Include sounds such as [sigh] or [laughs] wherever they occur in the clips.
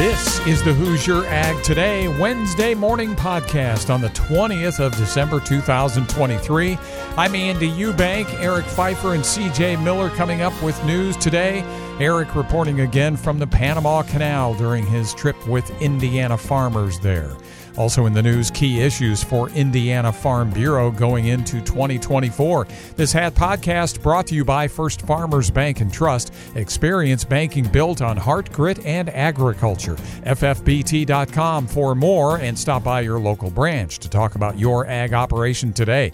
This is the Hoosier Ag Today Wednesday morning podcast on the 20th of December 2023. I'm Andy Eubank, Eric Pfeiffer, and CJ Miller coming up with news today. Eric reporting again from the Panama Canal during his trip with Indiana farmers there. Also in the news, key issues for Indiana Farm Bureau going into 2024. This hat podcast brought to you by First Farmers Bank and Trust. Experience banking built on heart, grit, and agriculture. FFBT.com for more and stop by your local branch to talk about your ag operation today.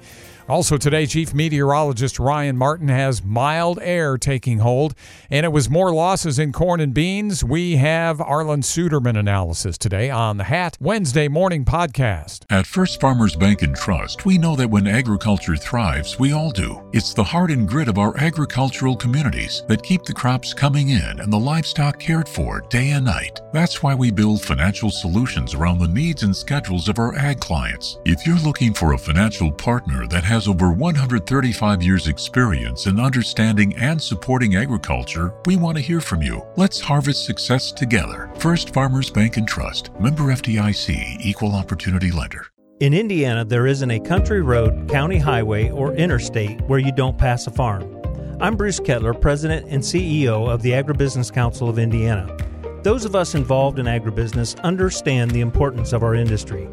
Also, today, Chief Meteorologist Ryan Martin has mild air taking hold, and it was more losses in corn and beans. We have Arlan Suderman analysis today on the Hat Wednesday morning podcast. At First Farmers Bank and Trust, we know that when agriculture thrives, we all do. It's the heart and grit of our agricultural communities that keep the crops coming in and the livestock cared for day and night. That's why we build financial solutions around the needs and schedules of our ag clients. If you're looking for a financial partner that has has over 135 years' experience in understanding and supporting agriculture, we want to hear from you. Let's harvest success together. First Farmers Bank and Trust, member FDIC, equal opportunity lender. In Indiana, there isn't a country road, county highway, or interstate where you don't pass a farm. I'm Bruce Kettler, President and CEO of the Agribusiness Council of Indiana. Those of us involved in agribusiness understand the importance of our industry.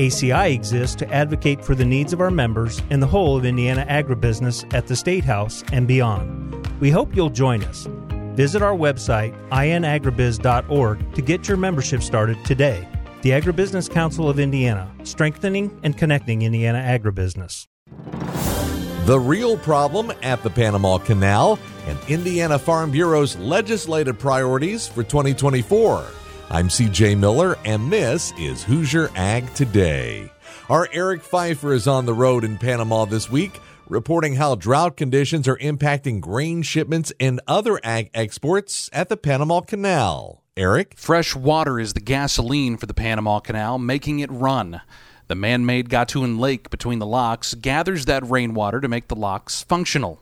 ACI exists to advocate for the needs of our members and the whole of Indiana agribusiness at the State House and beyond. We hope you'll join us. Visit our website, inagribiz.org, to get your membership started today. The Agribusiness Council of Indiana, strengthening and connecting Indiana agribusiness. The real problem at the Panama Canal and Indiana Farm Bureau's legislative priorities for 2024. I'm CJ Miller, and this is Hoosier Ag Today. Our Eric Pfeiffer is on the road in Panama this week, reporting how drought conditions are impacting grain shipments and other ag exports at the Panama Canal. Eric? Fresh water is the gasoline for the Panama Canal, making it run. The man made Gatun Lake between the locks gathers that rainwater to make the locks functional.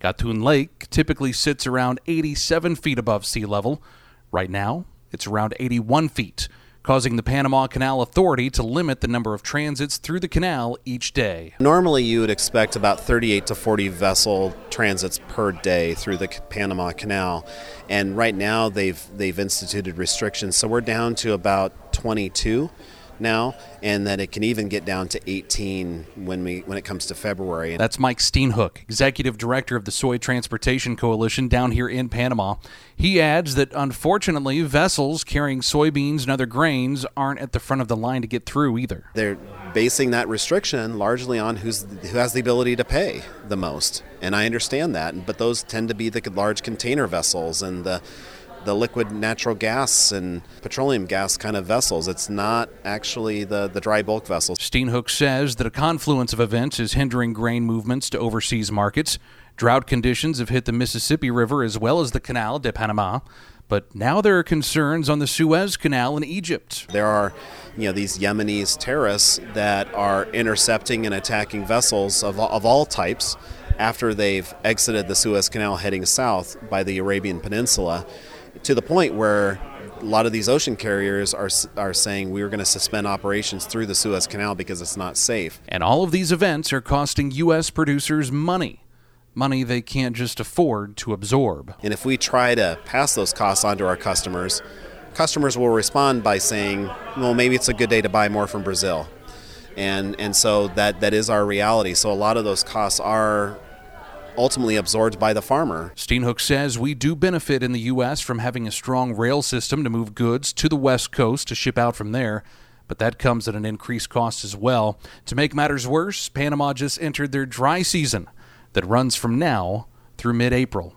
Gatun Lake typically sits around 87 feet above sea level. Right now, it's around 81 feet, causing the Panama Canal Authority to limit the number of transits through the canal each day. Normally, you would expect about 38 to 40 vessel transits per day through the Panama Canal, and right now they've they've instituted restrictions, so we're down to about 22 now, and that it can even get down to 18 when we when it comes to February. That's Mike Steenhoek, executive director of the Soy Transportation Coalition down here in Panama. He adds that unfortunately, vessels carrying soybeans and other grains aren't at the front of the line to get through either. They're basing that restriction largely on who's who has the ability to pay the most, and I understand that. But those tend to be the large container vessels and the the liquid natural gas and petroleum gas kind of vessels. It's not actually the, the dry bulk vessels. Steenhoek says that a confluence of events is hindering grain movements to overseas markets. Drought conditions have hit the Mississippi River as well as the Canal de Panama. But now there are concerns on the Suez Canal in Egypt. There are, you know, these Yemenis terrorists that are intercepting and attacking vessels of, of all types after they've exited the Suez Canal heading south by the Arabian Peninsula to the point where a lot of these ocean carriers are, are saying we're going to suspend operations through the Suez Canal because it's not safe. And all of these events are costing U.S. producers money. Money they can't just afford to absorb. And if we try to pass those costs on to our customers, customers will respond by saying, well, maybe it's a good day to buy more from Brazil. And, and so that, that is our reality. So a lot of those costs are ultimately absorbed by the farmer. Steenhoek says we do benefit in the U.S. from having a strong rail system to move goods to the West Coast to ship out from there. But that comes at an increased cost as well. To make matters worse, Panama just entered their dry season that runs from now through mid April.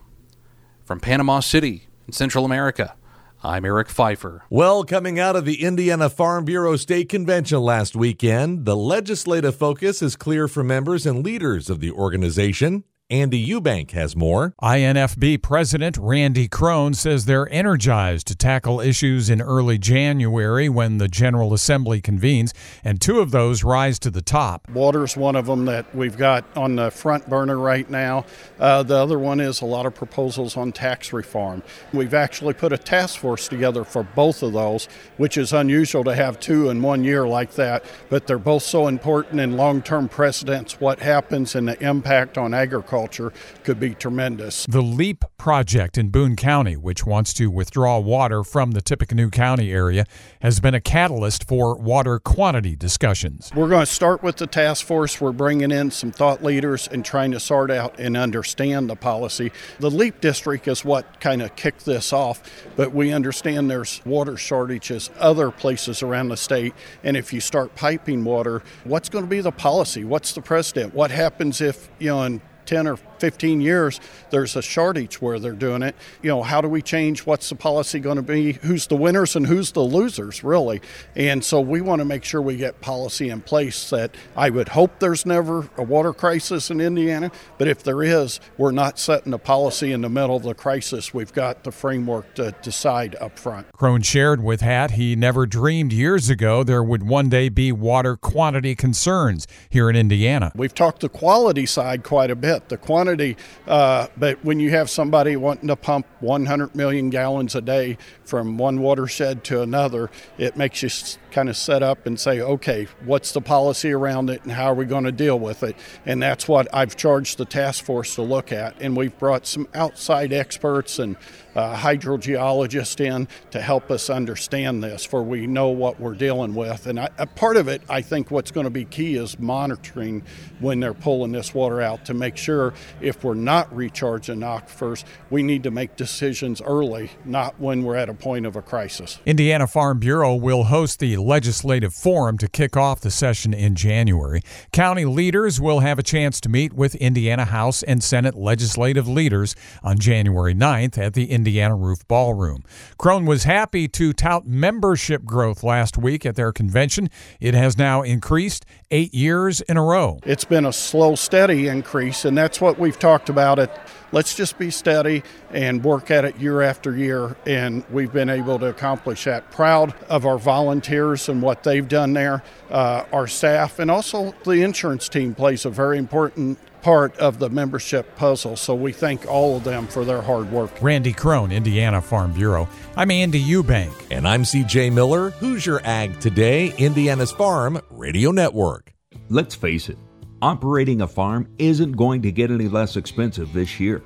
From Panama City in Central America, I'm Eric Pfeiffer. Well, coming out of the Indiana Farm Bureau State Convention last weekend, the legislative focus is clear for members and leaders of the organization Andy Eubank has more. INFB President Randy Krohn says they're energized to tackle issues in early January when the General Assembly convenes, and two of those rise to the top. Water's one of them that we've got on the front burner right now. Uh, the other one is a lot of proposals on tax reform. We've actually put a task force together for both of those, which is unusual to have two in one year like that, but they're both so important in long term precedents. What happens and the impact on agriculture agriculture could be tremendous. The LEAP project in Boone County, which wants to withdraw water from the Tippecanoe County area, has been a catalyst for water quantity discussions. We're going to start with the task force. We're bringing in some thought leaders and trying to sort out and understand the policy. The LEAP district is what kind of kicked this off, but we understand there's water shortages other places around the state. And if you start piping water, what's going to be the policy? What's the precedent? What happens if, you know, in 10 or 15 years, there's a shortage where they're doing it. You know, how do we change? What's the policy going to be? Who's the winners and who's the losers, really? And so we want to make sure we get policy in place that I would hope there's never a water crisis in Indiana, but if there is, we're not setting a policy in the middle of the crisis. We've got the framework to decide up front. Krohn shared with Hat he never dreamed years ago there would one day be water quantity concerns here in Indiana. We've talked the quality side quite a bit. The quantity quantity. Uh, but when you have somebody wanting to pump 100 million gallons a day from one watershed to another, it makes you kind of set up and say, okay, what's the policy around it and how are we going to deal with it? And that's what I've charged the task force to look at. And we've brought some outside experts and uh, hydrogeologists in to help us understand this, for we know what we're dealing with. And I, a part of it, I think, what's going to be key is monitoring when they're pulling this water out to make sure if we're not recharging aquifers, we need to make decisions early, not when we're at a point of a crisis. Indiana Farm Bureau will host the legislative forum to kick off the session in January. County leaders will have a chance to meet with Indiana House and Senate legislative leaders on January 9th at the Indiana Roof Ballroom. Krohn was happy to tout membership growth last week at their convention. It has now increased eight years in a row. It's been a slow, steady increase, and that's what we've talked about it let's just be steady and work at it year after year. And we've been able to accomplish that. Proud of our volunteers and what they've done there, uh, our staff, and also the insurance team plays a very important part of the membership puzzle. So we thank all of them for their hard work. Randy Krohn, Indiana Farm Bureau. I'm Andy Eubank. And I'm CJ Miller. Hoosier Ag Today, Indiana's Farm Radio Network. Let's face it. Operating a farm isn't going to get any less expensive this year.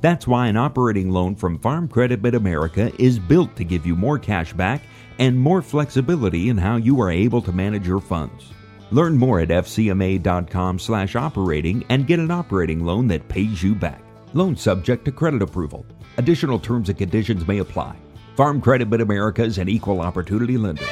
That's why an operating loan from Farm Credit Mid America is built to give you more cash back and more flexibility in how you are able to manage your funds. Learn more at fcma.com/operating and get an operating loan that pays you back. Loan subject to credit approval. Additional terms and conditions may apply. Farm Credit Mid America is an equal opportunity lender.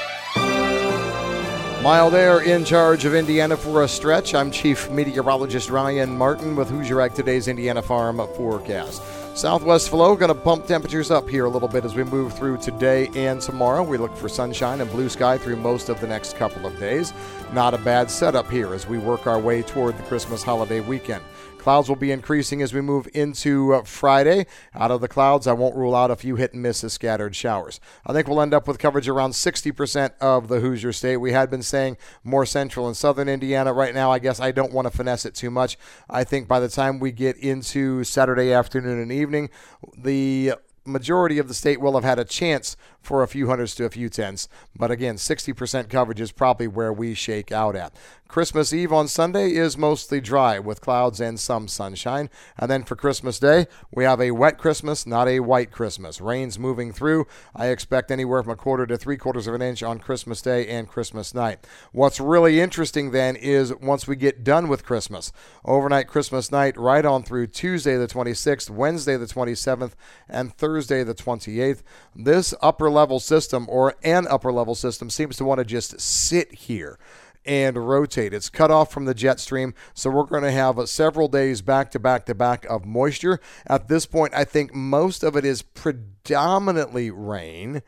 Mile there in charge of Indiana for a stretch. I'm Chief Meteorologist Ryan Martin with Hoosier Ag Today's Indiana Farm Forecast. Southwest flow going to bump temperatures up here a little bit as we move through today and tomorrow. We look for sunshine and blue sky through most of the next couple of days. Not a bad setup here as we work our way toward the Christmas holiday weekend. Clouds will be increasing as we move into uh, Friday. Out of the clouds, I won't rule out a few hit and misses scattered showers. I think we'll end up with coverage around 60% of the Hoosier State. We had been saying more central and southern Indiana. Right now, I guess I don't want to finesse it too much. I think by the time we get into Saturday afternoon and evening, the majority of the state will have had a chance for a few hundreds to a few tens. But again, 60% coverage is probably where we shake out at. Christmas Eve on Sunday is mostly dry with clouds and some sunshine. And then for Christmas Day, we have a wet Christmas, not a white Christmas. Rain's moving through. I expect anywhere from a quarter to three quarters of an inch on Christmas Day and Christmas night. What's really interesting then is once we get done with Christmas, overnight Christmas night, right on through Tuesday the 26th, Wednesday the 27th, and Thursday the 28th, this upper level system or an upper level system seems to want to just sit here and rotate. It's cut off from the jet stream, so we're going to have several days back to back to back of moisture. At this point, I think most of it is predominantly rain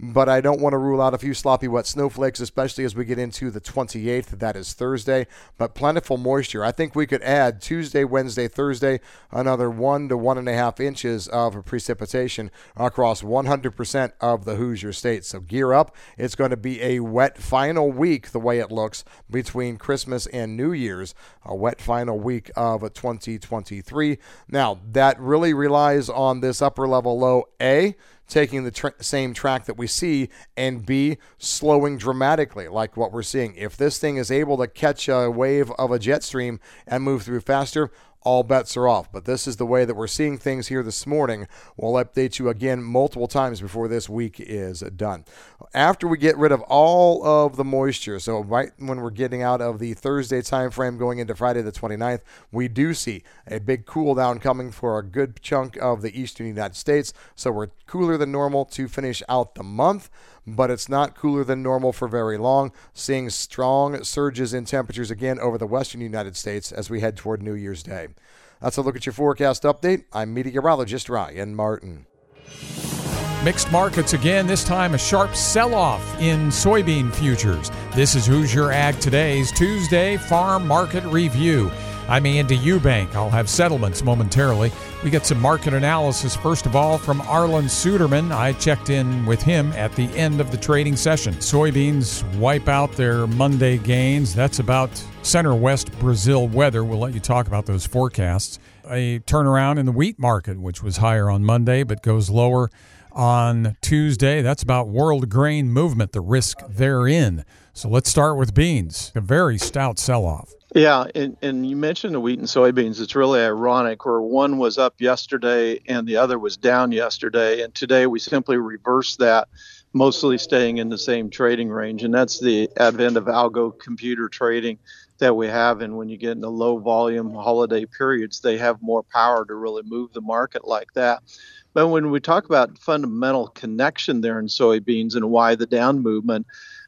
Mm-hmm. but I don't want to rule out a few sloppy wet snowflakes, especially as we get into the 28th. That is Thursday, but plentiful moisture. I think we could add Tuesday, Wednesday, Thursday, another one to one and a half inches of precipitation across 100% of the Hoosier State. So gear up. It's going to be a wet final week, the way it looks, between Christmas and New Year's. A wet final week of 2023. Now, that really relies on this upper level low A taking the tra- same track that we see and B slowing dramatically like what we're seeing. If this thing is able to catch a wave of a jet stream and move through faster, all bets are off. But this is the way that we're seeing things here this morning. We'll update you again multiple times before this week is done. After we get rid of all of the moisture, so right when we're getting out of the Thursday time frame going into Friday the 29th, we do see a big cool down coming for a good chunk of the eastern United States. So we're cooler than normal to finish out the month but it's not cooler than normal for very long. Seeing strong surges in temperatures again over the western United States as we head toward New Year's Day. That's a look at your forecast update. I'm meteorologist Ryan Martin. Mixed markets again, this time a sharp sell off in soybean futures. This is Hoosier Ag Today's Tuesday Farm Market Review. I'm Andy Eubank. I'll have settlements momentarily. We get some market analysis, first of all, from Arlan Suderman. I checked in with him at the end of the trading session. Soybeans wipe out their Monday gains. That's about center west Brazil weather. We'll let you talk about those forecasts. A turnaround in the wheat market, which was higher on Monday but goes lower on Tuesday. That's about world grain movement, the risk therein. So let's start with beans. A very stout sell off. Yeah, and, and you mentioned the wheat and soybeans. It's really ironic where one was up yesterday and the other was down yesterday. And today we simply reversed that, mostly staying in the same trading range. And that's the advent of algo computer trading that we have. And when you get into low volume holiday periods, they have more power to really move the market like that. But when we talk about fundamental connection there in soybeans and why the down movement,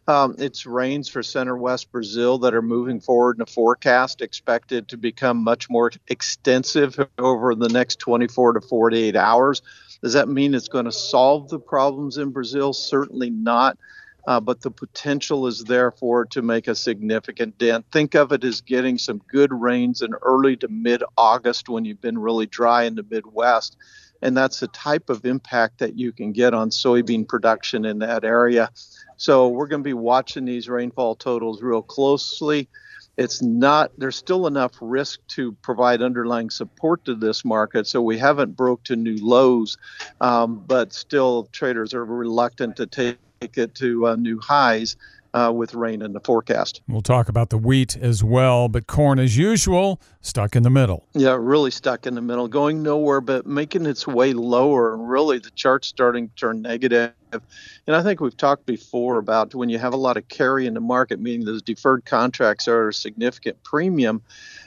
um, it's rains for center west Brazil that are moving forward in a forecast expected to become much more extensive over the next 24 to 48 hours. Does that mean it's going to solve the problems in Brazil? Certainly not. Uh, but the potential is there for it to make a significant dent. Think of it as getting some good rains in early to mid August when you've been really dry in the Midwest. And that's the type of impact that you can get on soybean production in that area. So we're going to be watching these rainfall totals real closely. It's not, there's still enough risk to provide underlying support to this market. So we haven't broke to new lows, um, but still traders are reluctant to take it to uh, new highs uh, with rain in the forecast. We'll talk about the wheat as well, but corn, as usual, stuck in the middle. Yeah, really stuck in the middle, going nowhere, but making its way lower. And really, the chart's starting to turn negative. And I think we've talked before about when you have a lot of carry in the market, meaning those deferred contracts are a significant premium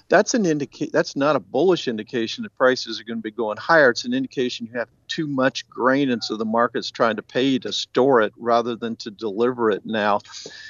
that's an indicate that's not a bullish indication that prices are going to be going higher. It's an indication you have too much grain and so the market's trying to pay to store it rather than to deliver it now.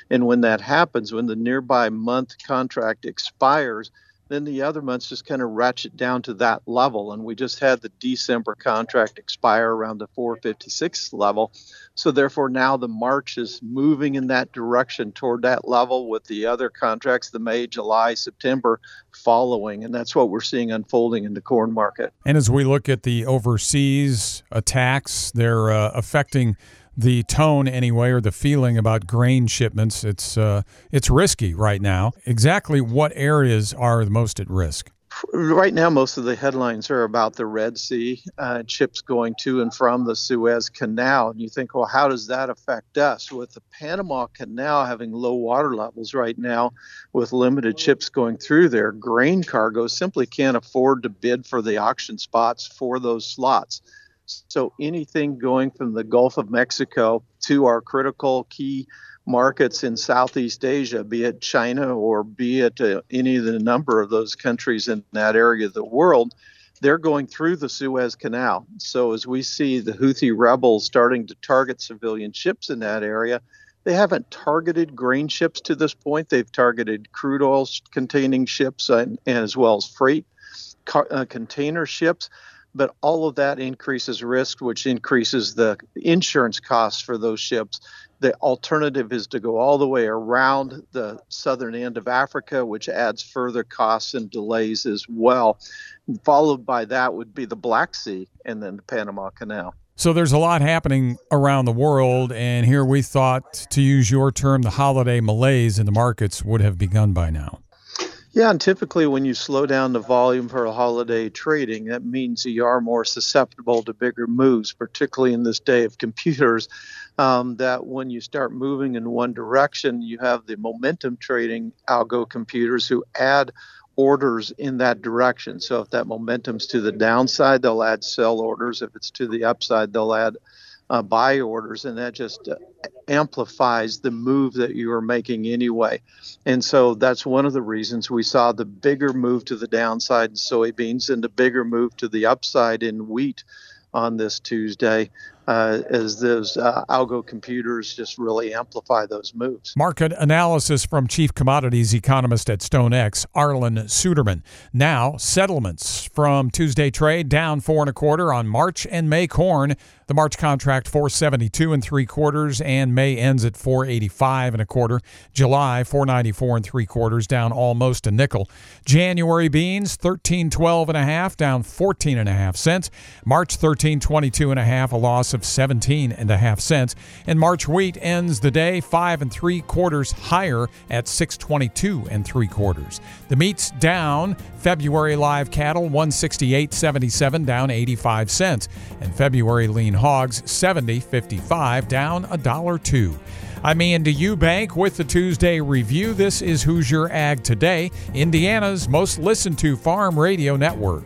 And when that happens when the nearby month contract expires then the other months just kind of ratchet down to that level. And we just had the December contract expire around the 456 level. So therefore, now the March is moving in that direction toward that level with the other contracts, the May, July, September following. And that's what we're seeing unfolding in the corn market. And as we look at the overseas attacks, they're uh, affecting the tone anyway or the feeling about grain shipments it's uh, it's risky right now. Exactly what areas are the most at risk? Right now most of the headlines are about the red sea uh, ships going to and from the suez canal. And you think well how does that affect us? With the panama canal having low water levels right now with limited ships going through there grain cargoes simply can't afford to bid for the auction spots for those slots so anything going from the Gulf of Mexico to our critical key markets in Southeast Asia, be it China or be it uh, any of the number of those countries in that area of the world, they're going through the Suez Canal. So as we see the Houthi rebels starting to target civilian ships in that area, they haven't targeted grain ships to this point. They've targeted crude oil containing ships and, and as well as freight car, uh, container ships but all of that increases risk, which increases the insurance costs for those ships. The alternative is to go all the way around the southern end of Africa, which adds further costs and delays as well. Followed by that would be the Black Sea and then the Panama Canal. So there's a lot happening around the world, and here we thought, to use your term, the holiday malaise in the markets would have begun by now. Yeah, and typically when you slow down the volume for a holiday trading, that means you are more susceptible to bigger moves, particularly in this day of computers. [laughs] Um, that when you start moving in one direction, you have the momentum trading algo computers who add orders in that direction. So if that momentum's to the downside, they'll add sell orders. If it's to the upside, they'll add uh, buy orders, and that just uh, amplifies the move that you are making anyway. And so that's one of the reasons we saw the bigger move to the downside in soybeans and the bigger move to the upside in wheat on this Tuesday uh, as those uh, algo computers just really amplify those moves. Market analysis from chief commodities economist at StoneX, Arlan Suderman. Now, settlements from Tuesday trade down four and a quarter on March and May corn. The March contract 472 and three quarters, and May ends at 485 and a quarter. July 494 and three quarters, down almost a nickel. January beans 1312 and a half, down 14 and a half cents. March 1322 and a half, a loss of 17 and a half cents. And March wheat ends the day five and three quarters higher at 622 and three quarters. The meat's down. February live cattle 168.77 down 85 cents, and February lean hogs 70.55 down a dollar two. I'm Ian Eubank with the Tuesday Review. This is Hoosier Ag Today, Indiana's most listened to farm radio network.